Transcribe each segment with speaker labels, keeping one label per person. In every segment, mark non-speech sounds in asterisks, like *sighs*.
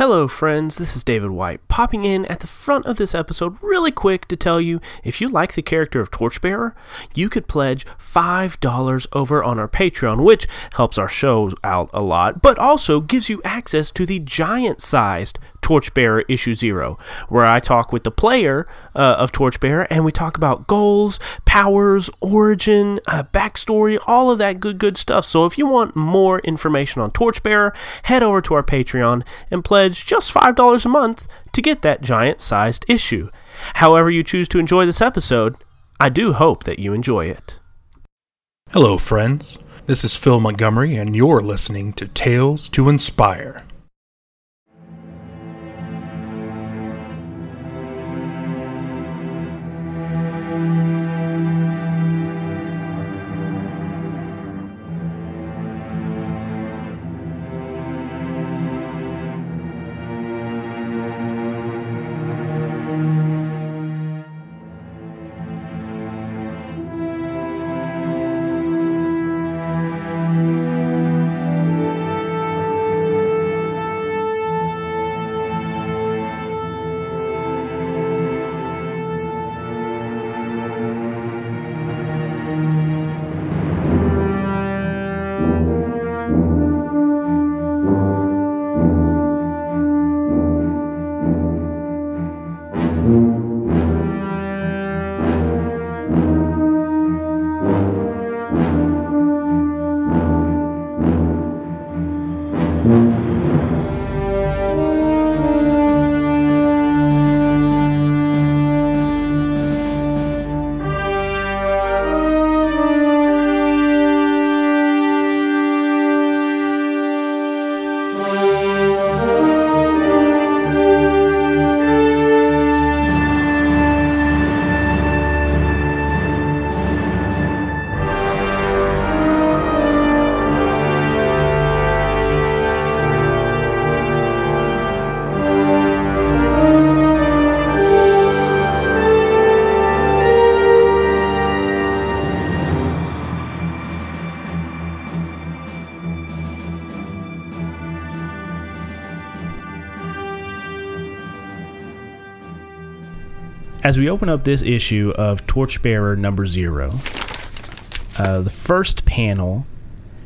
Speaker 1: Hello, friends. This is David White, popping in at the front of this episode really quick to tell you if you like the character of Torchbearer, you could pledge $5 over on our Patreon, which helps our show out a lot, but also gives you access to the giant sized Torchbearer Issue Zero, where I talk with the player uh, of Torchbearer and we talk about goals, powers, origin, uh, backstory, all of that good, good stuff. So if you want more information on Torchbearer, head over to our Patreon and pledge just $5 a month to get that giant sized issue. However, you choose to enjoy this episode, I do hope that you enjoy it.
Speaker 2: Hello, friends. This is Phil Montgomery, and you're listening to Tales to Inspire.
Speaker 1: As we open up this issue of Torchbearer number zero, uh, the first panel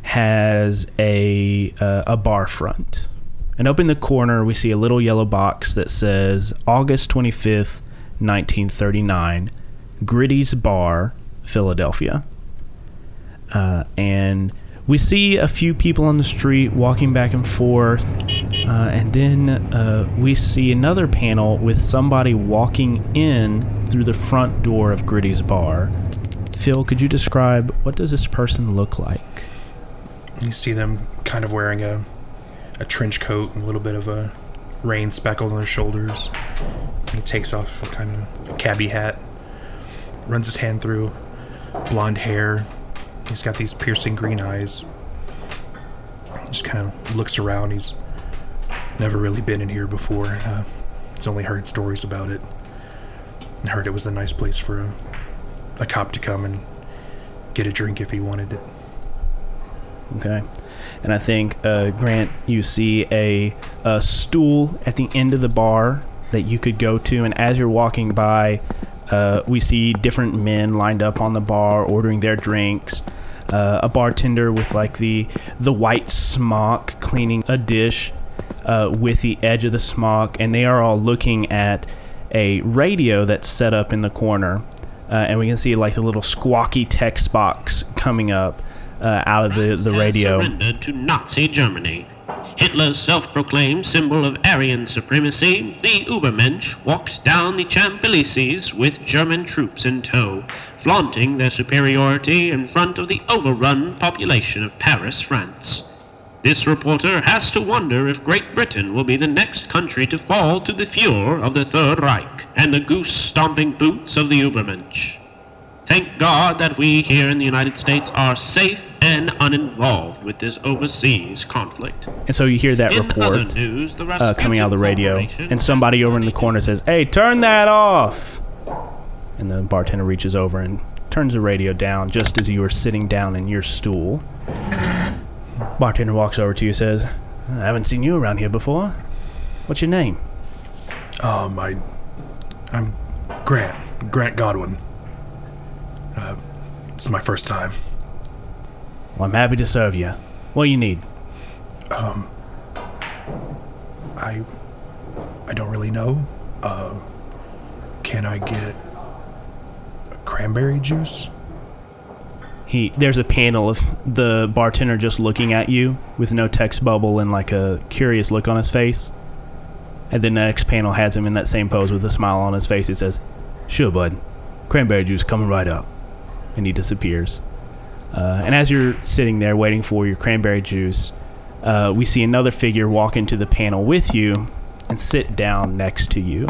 Speaker 1: has a uh, a bar front, and up in the corner we see a little yellow box that says August twenty fifth, nineteen thirty nine, Gritty's Bar, Philadelphia, uh, and we see a few people on the street walking back and forth, uh, and then uh, we see another panel with somebody walking in through the front door of Gritty's bar. Phil, could you describe what does this person look like?
Speaker 2: You see them kind of wearing a, a trench coat and a little bit of a rain speckled on their shoulders. He takes off a kind of a cabbie hat, runs his hand through blonde hair, He's got these piercing green eyes. Just kind of looks around. He's never really been in here before. Uh, he's only heard stories about it. Heard it was a nice place for a, a cop to come and get a drink if he wanted it.
Speaker 1: Okay. And I think, uh, Grant, you see a, a stool at the end of the bar that you could go to. And as you're walking by, uh, we see different men lined up on the bar ordering their drinks. Uh, a bartender with like the the white smock cleaning a dish uh, with the edge of the smock, and they are all looking at a radio that's set up in the corner, uh, and we can see like the little squawky text box coming up uh, out of the the radio.
Speaker 3: Surrendered to Nazi Germany. Hitler's self-proclaimed symbol of Aryan supremacy, the Übermensch walked down the Champs-Élysées with German troops in tow, flaunting their superiority in front of the overrun population of Paris, France. This reporter has to wonder if Great Britain will be the next country to fall to the furor of the Third Reich and the goose-stomping boots of the Übermensch. Thank God that we here in the United States are safe and uninvolved with this overseas conflict.
Speaker 1: And so you hear that
Speaker 3: In
Speaker 1: report
Speaker 3: news,
Speaker 1: uh, coming out of the radio, and somebody over in the corner says, "Hey, turn that off!" And the bartender reaches over and turns the radio down just as you are sitting down in your stool. Bartender walks over to you, says, "I haven't seen you around here before." What's your name?
Speaker 2: Um, I, I'm Grant, Grant Godwin. Uh, it's my first time.
Speaker 1: Well, I'm happy to serve you. What do you need?
Speaker 2: Um, I, I don't really know. Uh, can I get cranberry juice?
Speaker 1: He there's a panel of the bartender just looking at you with no text bubble and like a curious look on his face. And the next panel has him in that same pose with a smile on his face. It says, "Sure, bud. Cranberry juice coming right up." And he disappears. Uh, and as you're sitting there waiting for your cranberry juice, uh, we see another figure walk into the panel with you and sit down next to you.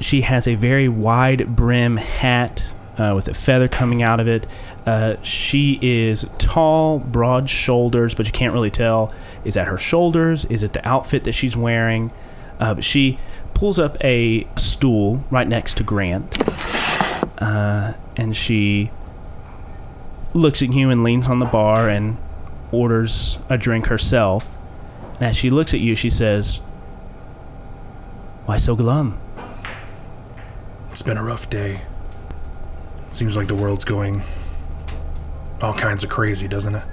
Speaker 1: She has a very wide brim hat uh, with a feather coming out of it. Uh, she is tall, broad shoulders, but you can't really tell. Is that her shoulders? Is it the outfit that she's wearing? Uh, but she pulls up a stool right next to Grant, uh, and she looks at you and leans on the bar and orders a drink herself. And as she looks at you, she says, "Why so glum?"
Speaker 2: It's been a rough day. Seems like the world's going all kinds of crazy, doesn't it?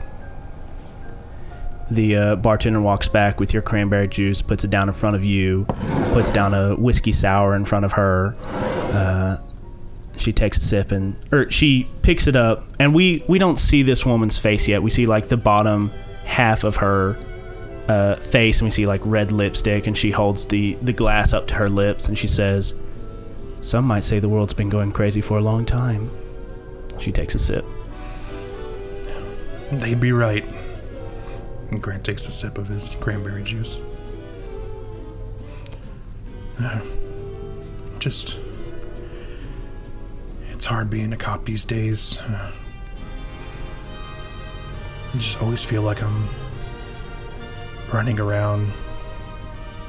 Speaker 1: The uh, bartender walks back with your cranberry juice, puts it down in front of you, puts down a whiskey sour in front of her. Uh, she takes a sip and, or she picks it up, and we we don't see this woman's face yet. We see like the bottom half of her uh, face, and we see like red lipstick, and she holds the the glass up to her lips, and she says, "Some might say the world's been going crazy for a long time." She takes a sip.
Speaker 2: They'd be right. And Grant takes a sip of his cranberry juice. Uh, *sighs* just. It's hard being a cop these days. I just always feel like I'm running around,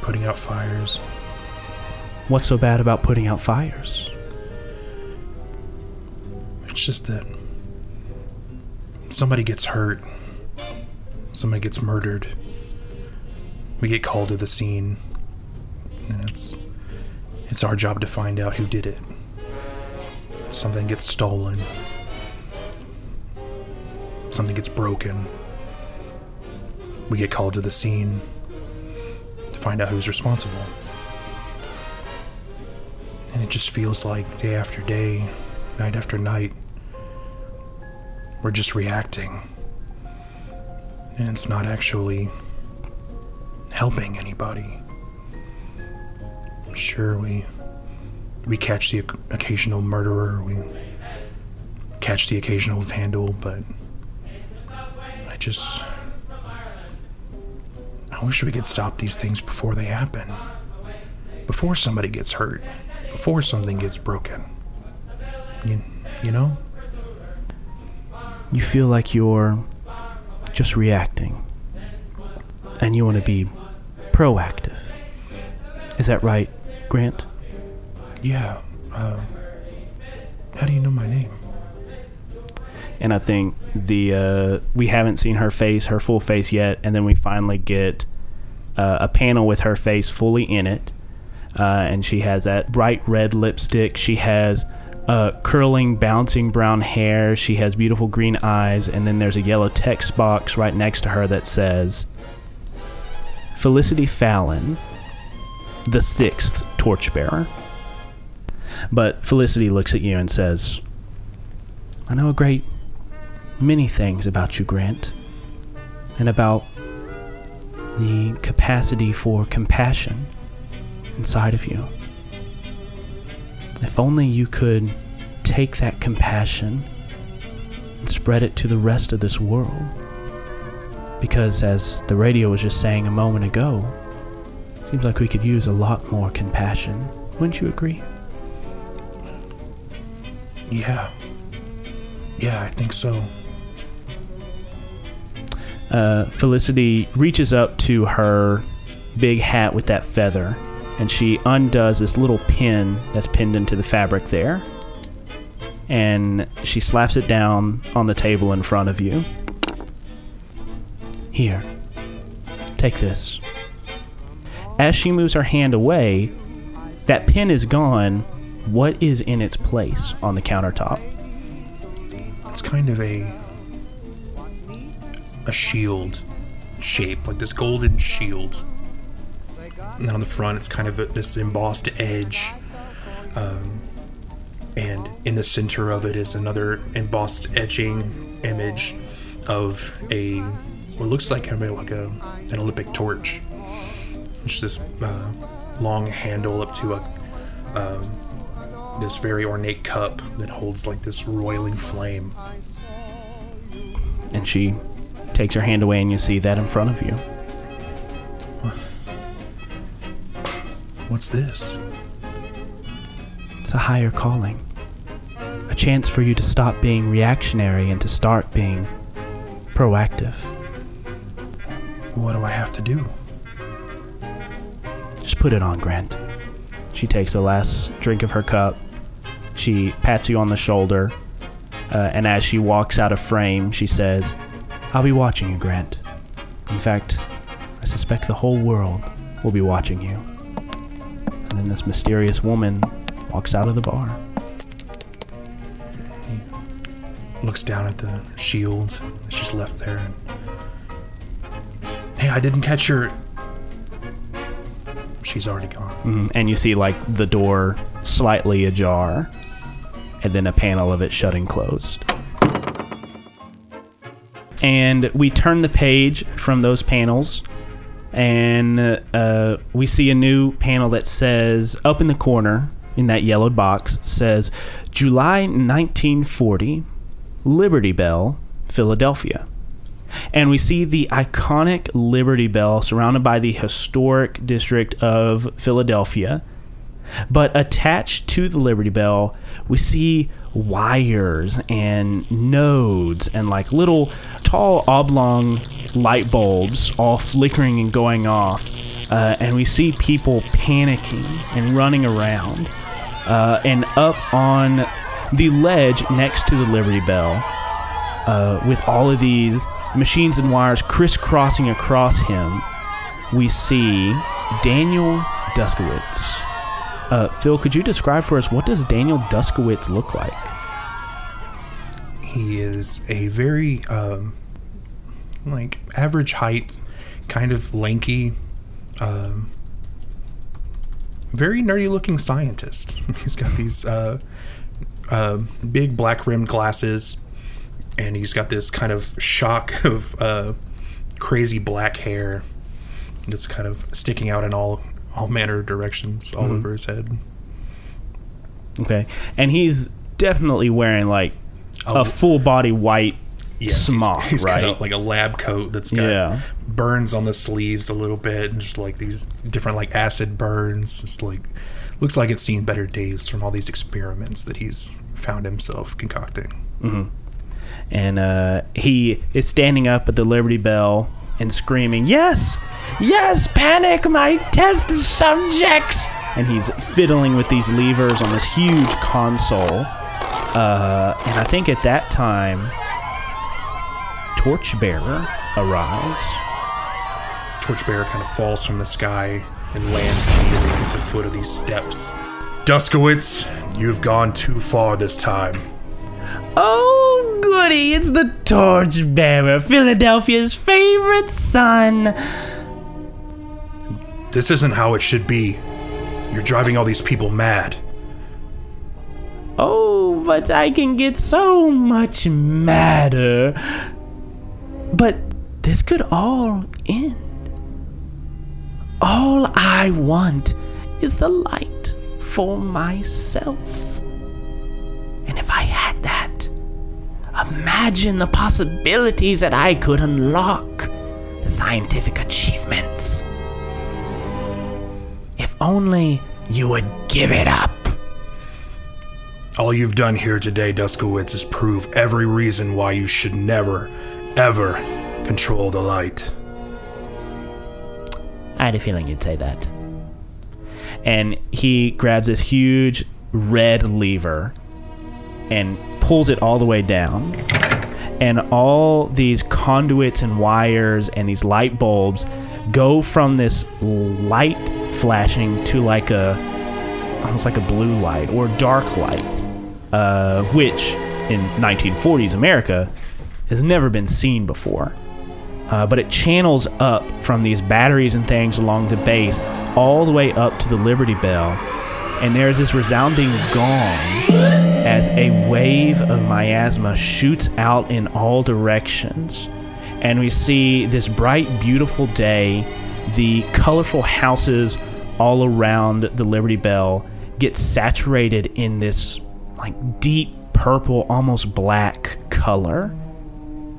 Speaker 2: putting out fires.
Speaker 1: What's so bad about putting out fires?
Speaker 2: It's just that somebody gets hurt, somebody gets murdered. We get called to the scene, and it's it's our job to find out who did it. Something gets stolen. Something gets broken. We get called to the scene to find out who's responsible. And it just feels like day after day, night after night, we're just reacting. And it's not actually helping anybody. I'm sure, we we catch the occasional murderer, we catch the occasional vandal, but I just I wish we could stop these things before they happen. Before somebody gets hurt, before something gets broken. You, you know?
Speaker 1: you feel like you're just reacting and you want to be proactive. Is that right, Grant?
Speaker 2: Yeah. Uh, how do you know my name?
Speaker 1: And I think the uh, we haven't seen her face, her full face yet, and then we finally get uh, a panel with her face fully in it, uh, and she has that bright red lipstick. She has uh, curling, bouncing brown hair. She has beautiful green eyes, and then there's a yellow text box right next to her that says, "Felicity Fallon, the sixth torchbearer." But Felicity looks at you and says, I know a great many things about you, Grant, and about the capacity for compassion inside of you. If only you could take that compassion and spread it to the rest of this world. Because, as the radio was just saying a moment ago, seems like we could use a lot more compassion. Wouldn't you agree?
Speaker 2: Yeah. Yeah, I think so.
Speaker 1: uh, Felicity reaches up to her big hat with that feather and she undoes this little pin that's pinned into the fabric there. And she slaps it down on the table in front of you. Here, take this. as she moves her hand away, that pin is gone. What is in its place on the countertop?
Speaker 2: It's kind of a a shield shape, like this golden shield. And then on the front, it's kind of a, this embossed edge. Um, and in the center of it is another embossed etching image of a what looks like kind of like a an Olympic torch. It's this uh, long handle up to a um, this very ornate cup that holds like this roiling flame.
Speaker 1: And she takes her hand away, and you see that in front of you.
Speaker 2: What's this?
Speaker 1: It's a higher calling. A chance for you to stop being reactionary and to start being proactive.
Speaker 2: What do I have to do?
Speaker 1: Just put it on, Grant. She takes the last drink of her cup. She pats you on the shoulder. Uh, and as she walks out of frame, she says, I'll be watching you, Grant. In fact, I suspect the whole world will be watching you. And then this mysterious woman walks out of the bar.
Speaker 2: He looks down at the shield that she's left there. Hey, I didn't catch her. She's already gone.
Speaker 1: Mhm, And you see, like, the door slightly ajar, and then a panel of it shutting closed. And we turn the page from those panels, and uh, we see a new panel that says, up in the corner, in that yellowed box, says, July 1940, Liberty Bell, Philadelphia. And we see the iconic Liberty Bell surrounded by the historic district of Philadelphia. But attached to the Liberty Bell, we see wires and nodes and like little tall oblong light bulbs all flickering and going off. Uh, and we see people panicking and running around. Uh, and up on the ledge next to the Liberty Bell, uh, with all of these machines and wires crisscrossing across him, we see Daniel Duskowitz. Uh, Phil, could you describe for us what does Daniel Duskowitz look like?
Speaker 2: He is a very, um, like, average height, kind of lanky, um, very nerdy looking scientist. *laughs* He's got these uh, uh, big black rimmed glasses, and he's got this kind of shock *laughs* of uh, crazy black hair that's kind of sticking out in all all manner of directions all over his head.
Speaker 1: Okay, and he's definitely wearing like
Speaker 2: Oh,
Speaker 1: a full body white
Speaker 2: Yes,
Speaker 1: smock, *laughs*
Speaker 2: he's
Speaker 1: right?
Speaker 2: got a, like a lab coat that's got
Speaker 1: Yeah.
Speaker 2: burns on the sleeves a little bit, and just like these different like acid burns. Just like looks like it's seen better days from all these experiments that he's found himself concocting.
Speaker 1: And uh, he is standing up at the Liberty Bell and screaming, "Yes, yes, panic, my test subjects!" And he's fiddling with these levers on this huge console. Uh, and I think at that time, Torchbearer arrives.
Speaker 2: Torchbearer kind of falls from the sky and lands at the foot of these steps. Duskowitz, you've gone too far this time.
Speaker 1: Oh, goody! It's the Torchbearer, Philadelphia's favorite son.
Speaker 2: This isn't how it should be. You're driving all these people mad.
Speaker 1: Oh, but I can get so much madder. But this could all end. All I want is the light for myself. If I had that, imagine the possibilities that I could unlock, the scientific achievements. If only you would give it up.
Speaker 2: All you've done here today, Duskowitz, is prove every reason why you should never, ever control the light.
Speaker 1: I had a feeling you'd say that. And he grabs this huge red lever and pulls it all the way down. And all these conduits and wires and these light bulbs go from this light flashing to like a almost like a blue light or dark light, uh, which in 1940s America has never been seen before. Uh, but it channels up from these batteries and things along the base all the way up to the Liberty Bell. And there's this resounding gong as a wave of miasma shoots out in all directions. And we see this bright, beautiful day, the colorful houses all around the Liberty Bell get saturated in this like deep purple, almost black color.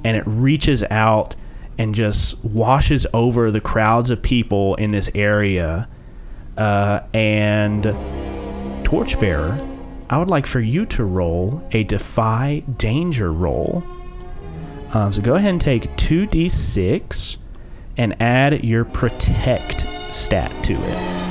Speaker 1: And it reaches out and just washes over the crowds of people in this area. Uh, and Torchbearer, I would like for you to roll a Defy Danger roll. Um, so go ahead and take 2d6 and add your Protect stat to it.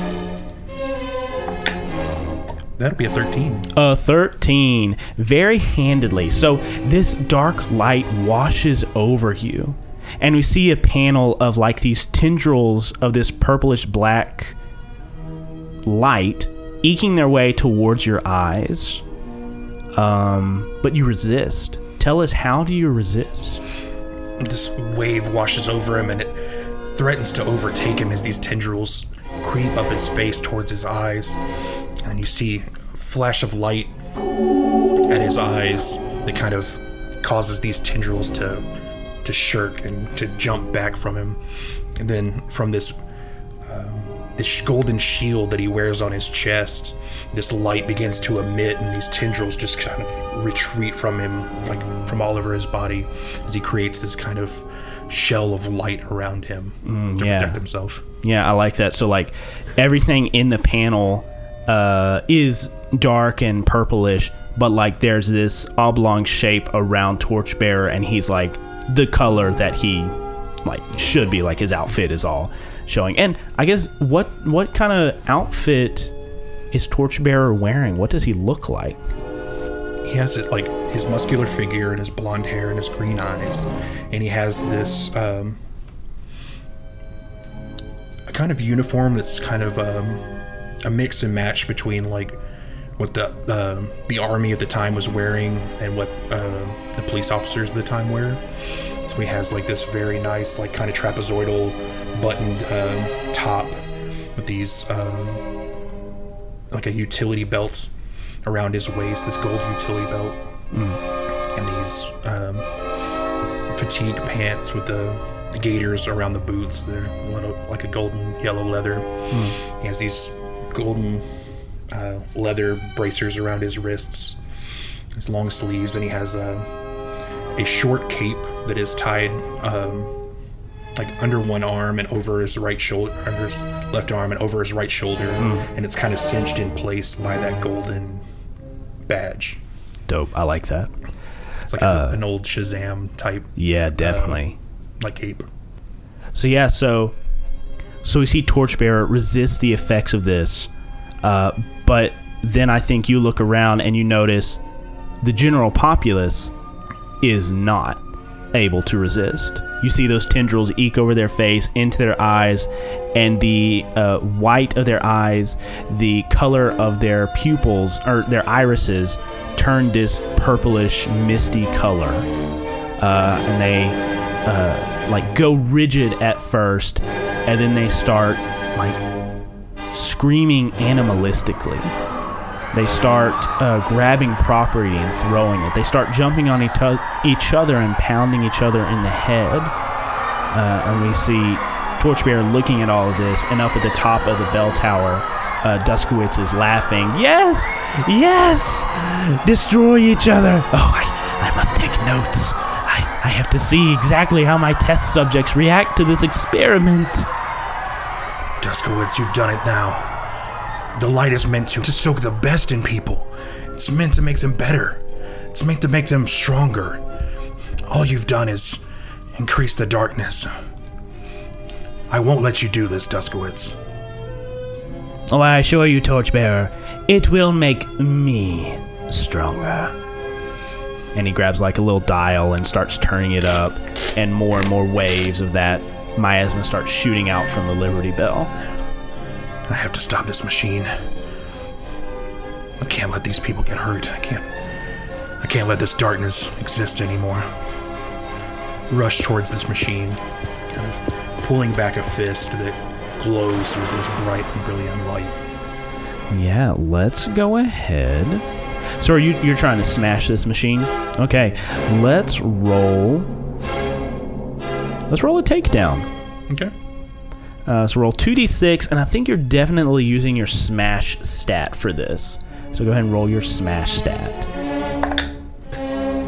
Speaker 2: That'll be a 13.
Speaker 1: A 13. Very handedly. So this dark light washes over you. And we see a panel of like these tendrils of this purplish black light eking their way towards your eyes. Um, but you resist. Tell us, how do you resist?
Speaker 2: This wave washes over him and it threatens to overtake him as these tendrils creep up his face towards his eyes. And you see a flash of light at his eyes that kind of causes these tendrils to to shirk and to jump back from him. And then from this this golden shield that he wears on his chest, this light begins to emit, and these tendrils just kind of retreat from him, like from all over his body, as he creates this kind of shell of light around him to
Speaker 1: yeah.
Speaker 2: protect himself.
Speaker 1: Yeah, I like that. So like everything in the panel uh, is dark and purplish, but like there's this oblong shape around Torchbearer, and he's like the color that he like should be. Like his outfit is all showing. And I guess what what kind of outfit is Torchbearer wearing? What does he look like?
Speaker 2: He has it like his muscular figure and his blonde hair and his green eyes, and he has this um, a kind of uniform that's kind of um, a mix and match between like what the um the army at the time was wearing and what uh, the police officers at the time wear. So he has like this very nice like kind of trapezoidal buttoned um, top with these um, like a utility belt around his waist, this gold utility belt, and these um, fatigue pants with the, the gaiters around the boots. They're little, like a golden yellow leather. He has these golden uh, leather bracers around his wrists, his long sleeves, and he has a, a short cape that is tied um, like under one arm and over his right shoulder, under his left arm and over his right shoulder, and it's kind of cinched in place by that golden badge.
Speaker 1: Dope. I like that.
Speaker 2: It's like a, an old Shazam type
Speaker 1: Yeah, definitely.
Speaker 2: like cape.
Speaker 1: So yeah, so so we see Torchbearer resist the effects of this, uh, but then I think you look around and you notice the general populace is not able to resist. You see those tendrils eke over their face, into their eyes, and the uh, white of their eyes, the color of their pupils or their irises, turn this purplish, misty color, uh, and they uh, like go rigid at first, and then they start like screaming animalistically. They start uh, grabbing property and throwing it. They start jumping on each, o- each other and pounding each other in the head. Uh, and we see Torchbearer looking at all of this, and up at the top of the bell tower, uh, Duskowitz is laughing. Yes, yes, destroy each other. Oh, I, I must take notes. I, I have to see exactly how my test subjects react to this experiment.
Speaker 2: Duskowitz, you've done it now. The light is meant to, to stoke the best in people. It's meant to make them better. It's meant to make them stronger. All you've done is increase the darkness. I won't let you do this, Duskowitz.
Speaker 1: Oh, I assure you, Torchbearer, it will make me stronger. And he grabs like a little dial and starts turning it up, and more and more waves of that miasma starts shooting out from the Liberty Bell.
Speaker 2: I have to stop this machine. I can't let these people get hurt. I can't. I can't let this darkness exist anymore. Rush towards this machine, kind of pulling back a fist that glows with this bright and brilliant light.
Speaker 1: Yeah, let's go ahead. So are you you're trying to smash this machine? Okay, let's roll. Let's roll a takedown.
Speaker 2: Okay.
Speaker 1: Uh, so roll 2d6, and I think you're definitely using your smash stat for this. So go ahead and roll your smash stat.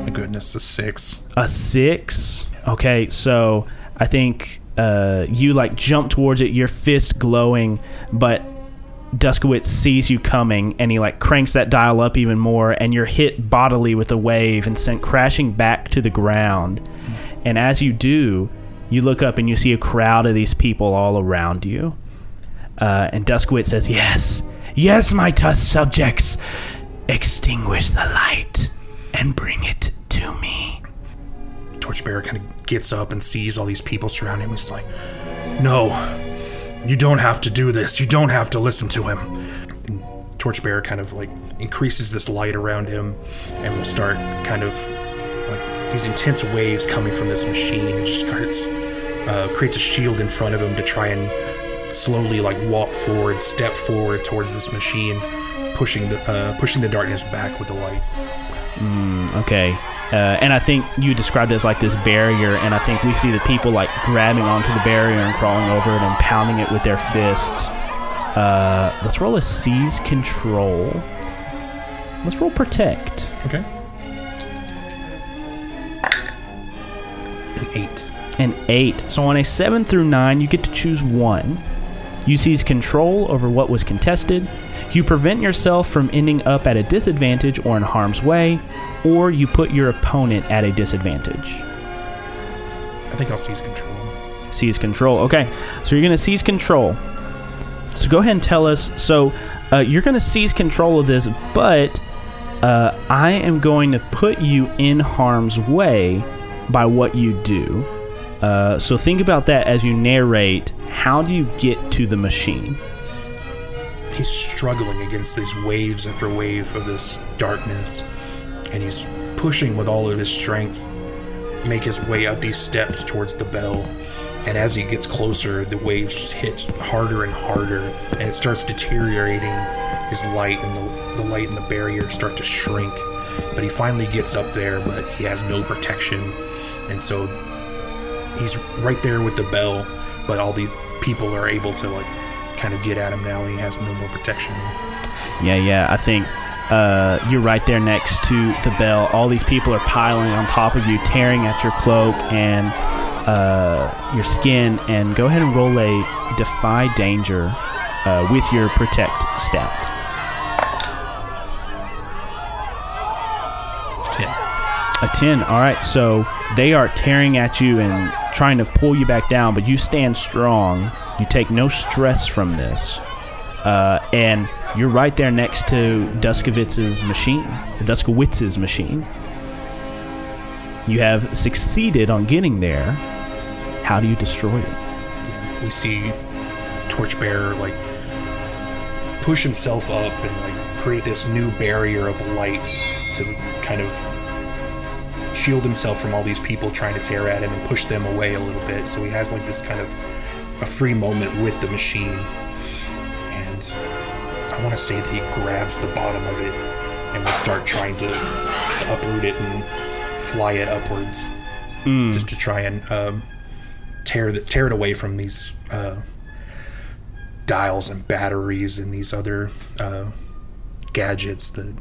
Speaker 2: My goodness, a six.
Speaker 1: A six. Okay, so I think uh, you like jump towards it, your fist glowing, but Duskowitz sees you coming and he like cranks that dial up even more, and you're hit bodily with a wave and sent crashing back to the ground. And as you do, you look up and you see a crowd of these people all around you. Uh, and Duskowitz says, Yes, yes, my Tusk subjects, extinguish the light and bring it to me.
Speaker 2: Torchbearer kind of gets up and sees all these people surrounding him. He's like, No, you don't have to do this. You don't have to listen to him. And Torchbearer kind of like increases this light around him and will start kind of like these intense waves coming from this machine and just starts, uh, creates a shield in front of him to try and slowly like walk forward, step forward towards this machine, pushing the uh, pushing the darkness back with the light.
Speaker 1: Okay. Uh, and I think you described it as like this barrier, and I think we see the people like grabbing onto the barrier and crawling over it and pounding it with their fists. Uh, let's roll a seize control. Let's roll protect.
Speaker 2: Okay. An eight.
Speaker 1: An eight. So on a seven through nine, you get to choose one. You seize control over what was contested. You prevent yourself from ending up at a disadvantage or in harm's way, or you put your opponent at a disadvantage.
Speaker 2: I think I'll seize control.
Speaker 1: Seize control. Okay, so you're going to seize control. So go ahead and tell us. So uh, you're going to seize control of this, but uh, I am going to put you in harm's way by what you do. Uh, so think about that as you narrate. How do you get to the machine?
Speaker 2: he's struggling against these waves after wave of this darkness and he's pushing with all of his strength make his way up these steps towards the bell and as he gets closer the waves just hit harder and harder and it starts deteriorating his light and the, the light and the barrier start to shrink but he finally gets up there but he has no protection and so he's right there with the bell but all the people are able to like kind of get at him now he has no more protection
Speaker 1: Yeah, yeah. I think uh, you're right there next to the bell. All these people are piling on top of you, tearing at your cloak and uh, your skin. And go ahead and roll a defy danger uh, with your protect stat.
Speaker 2: 10
Speaker 1: A 10. All right. So they are tearing at you and trying to pull you back down, but you stand strong. You take no stress from this. Uh, and you're right there next to Duskowitz's machine, Duskowitz's machine. You have succeeded on getting there. How do you destroy it?
Speaker 2: we see Torchbearer like push himself up and like create this new barrier of light to kind of shield himself from all these people trying to tear at him and push them away a little bit. So he has like this kind of a free moment with the machine. And I want to say that he grabs the bottom of it and will start trying to, to uproot it and fly it upwards, just to try and um, tear the, tear it away from these uh, dials and batteries and these other uh, gadgets that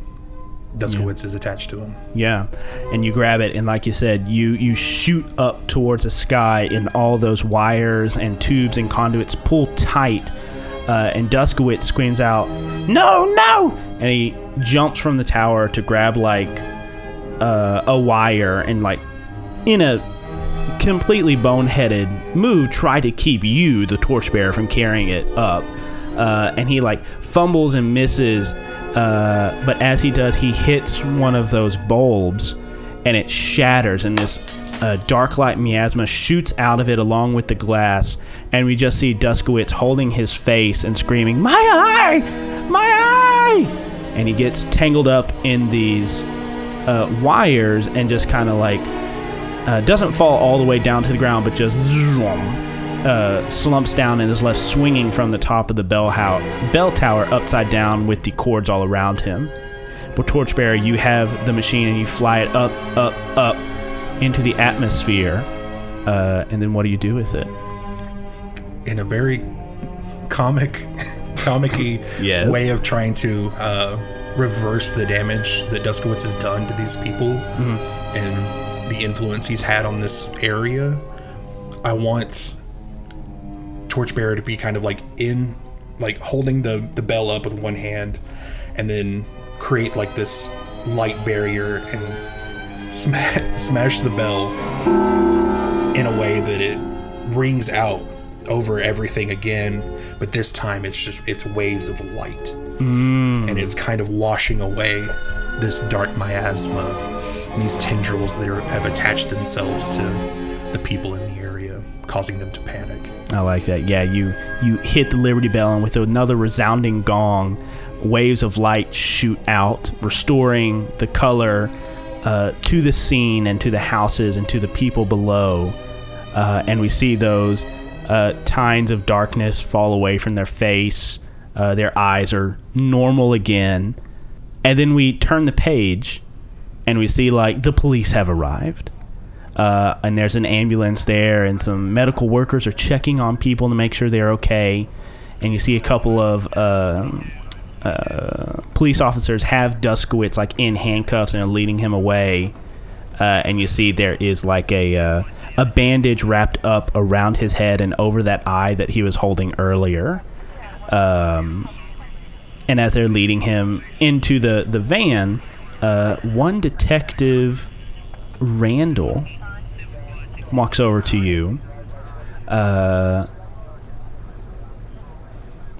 Speaker 2: Duskowitz is attached to him.
Speaker 1: Yeah, and you grab it, and like you said, you you shoot up towards the sky, and all those wires and tubes and conduits pull tight. Uh, and Duskowitz screams out, "No, no!" And he jumps from the tower to grab like uh, a wire and like in a completely boneheaded move, try to keep you, the torchbearer, from carrying it up. Uh, and he like fumbles and misses, uh, but as he does, he hits one of those bulbs, and it shatters, and this a dark light miasma shoots out of it along with the glass, and we just see Duskowitz holding his face and screaming, "My eye! My eye!" And he gets tangled up in these uh, wires and just kind of like uh, doesn't fall all the way down to the ground, but just zoom, uh, slumps down and is left swinging from the top of the bell, how- bell tower upside down with the cords all around him. But Torchbearer, you have the machine and you fly it up, up, up into the atmosphere. Uh, and then what do you do with it?
Speaker 2: in a very comic, *laughs* comic-y *laughs*
Speaker 1: Yes.
Speaker 2: way of trying to uh, reverse the damage that Duskowitz has done to these people and the influence he's had on this area. I want Torchbearer to be kind of like in, like holding the the bell up with one hand, and then create like this light barrier and smash *laughs* smash the bell in a way that it rings out over everything again but this time it's just it's waves of light. Mm. And it's kind of washing away this dark miasma these tendrils that are, have attached themselves to the people in the causing them to panic
Speaker 1: I like that. Yeah, you you hit the Liberty Bell, and with another resounding gong, waves of light shoot out, restoring the color uh, to the scene and to the houses and to the people below. Uh, and we see those uh, tines of darkness fall away from their face. Uh, their eyes are normal again. And then we turn the page, and we see like the police have arrived uh, and there's an ambulance there, and some medical workers are checking on people to make sure they're okay. And you see a couple of um uh, police officers have Duskowitz like in handcuffs and are leading him away. Uh, and you see there is like a uh, a bandage wrapped up around his head and over that eye that he was holding earlier. Um, and as they're leading him into the the van, uh, one detective Randall walks over to you. Uh,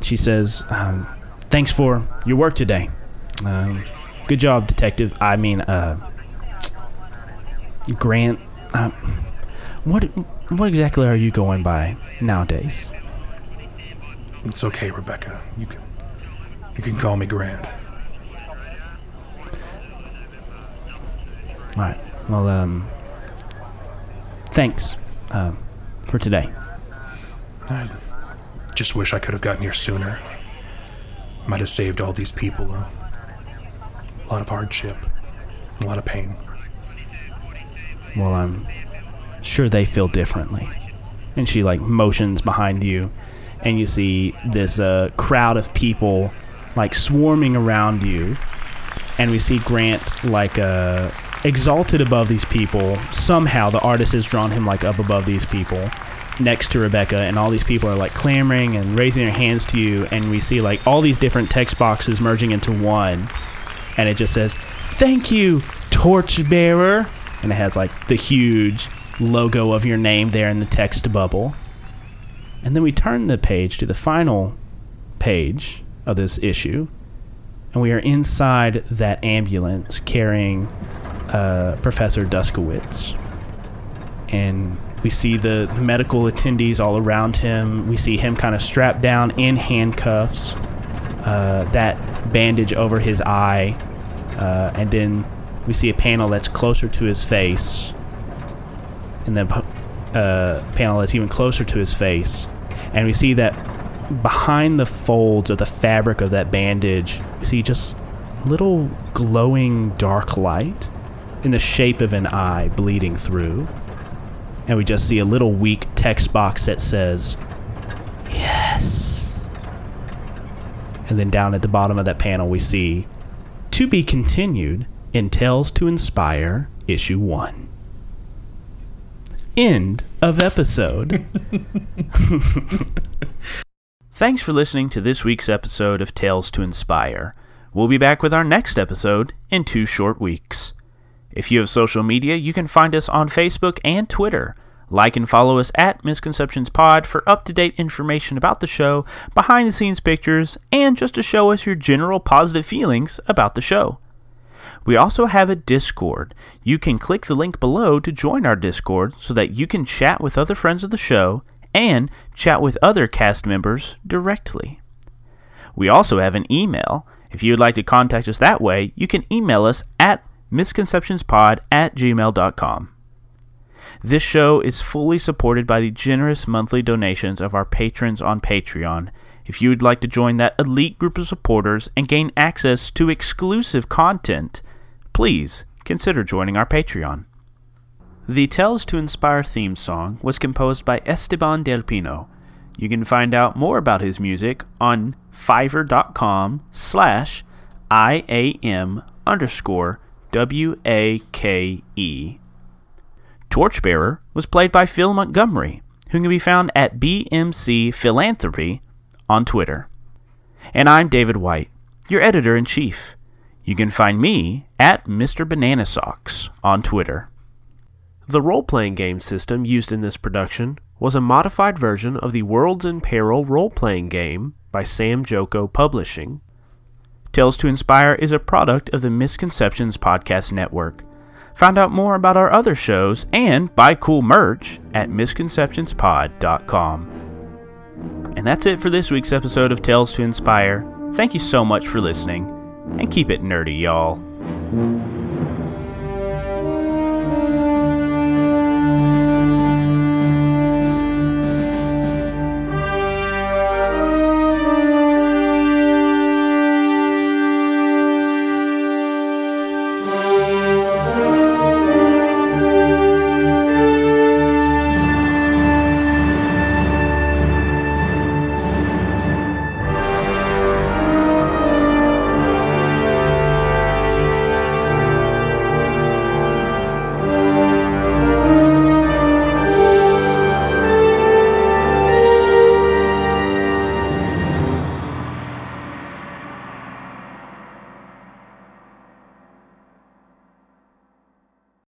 Speaker 1: she says, um, "Thanks for your work today. Um, good job, detective. I mean, uh, Grant. Uh, what what exactly are you going by nowadays?"
Speaker 2: it's okay rebecca you can you can call me grant
Speaker 1: All right. Well, um, thanks um, for today.
Speaker 2: i just wish i could have gotten here sooner might have saved all these people a lot of hardship a lot of pain
Speaker 1: Well, I'm sure they feel differently. And she like motions behind you, and you see this uh, crowd of people like swarming around you, and we see Grant like uh, exalted above these people. Somehow the artist has drawn him like up above these people, next to Rebecca, and all these people are like clamoring and raising their hands to you, and we see like all these different text boxes merging into one, and it just says, "Thank you, Torchbearer," and it has like the huge logo of your name there in the text bubble. And then we turn the page to the final page of this issue, and we are inside that ambulance carrying uh, Professor Duskowitz. And we see the, the medical attendees all around him. We see him kind of strapped down in handcuffs, uh, that bandage over his eye, uh, and then we see a panel that's closer to his face, and then uh, panel that's even closer to his face, and we see that behind the folds of the fabric of that bandage, we see just little glowing dark light in the shape of an eye bleeding through, and we just see a little weak text box that says, "Yes." And then down at the bottom of that panel, we see to be continued in Tales to Inspire, Issue 1. End of episode. *laughs* Thanks for listening to this week's episode of Tales to Inspire. We'll be back with our next episode in two short weeks. If you have social media, you can find us on Facebook and Twitter. Like and follow us at Misconceptions Pod for up to date information about the show, behind the scenes pictures, and just to show us your general positive feelings about the show. We also have a Discord. You can click the link below to join our Discord so that you can chat with other friends of the show and chat with other cast members directly. We also have an email. If you would like to contact us that way, you can email us at misconceptionspod at gmail.com. This show is fully supported by the generous monthly donations of our patrons on Patreon. If you would like to join that elite group of supporters and gain access to exclusive content, please consider joining our Patreon. The Tales to Inspire theme song was composed by Esteban Del Pino. You can find out more about his music on fiverr.com slash IAM underscore W-A-K-E. Torchbearer was played by Phil Montgomery, who can be found at BMC Philanthropy on Twitter. And I'm David White, your editor-in-chief. You can find me at Mr. Banana Socks on Twitter. The role playing game system used in this production was a modified version of the Worlds in Peril role playing game by Samjoko Publishing. Tales to Inspire is a product of the Misconceptions Podcast Network. Find out more about our other shows and buy cool merch at misconceptionspod.com. And that's it for this week's episode of Tales to Inspire. Thank you so much for listening, and keep it nerdy, y'all.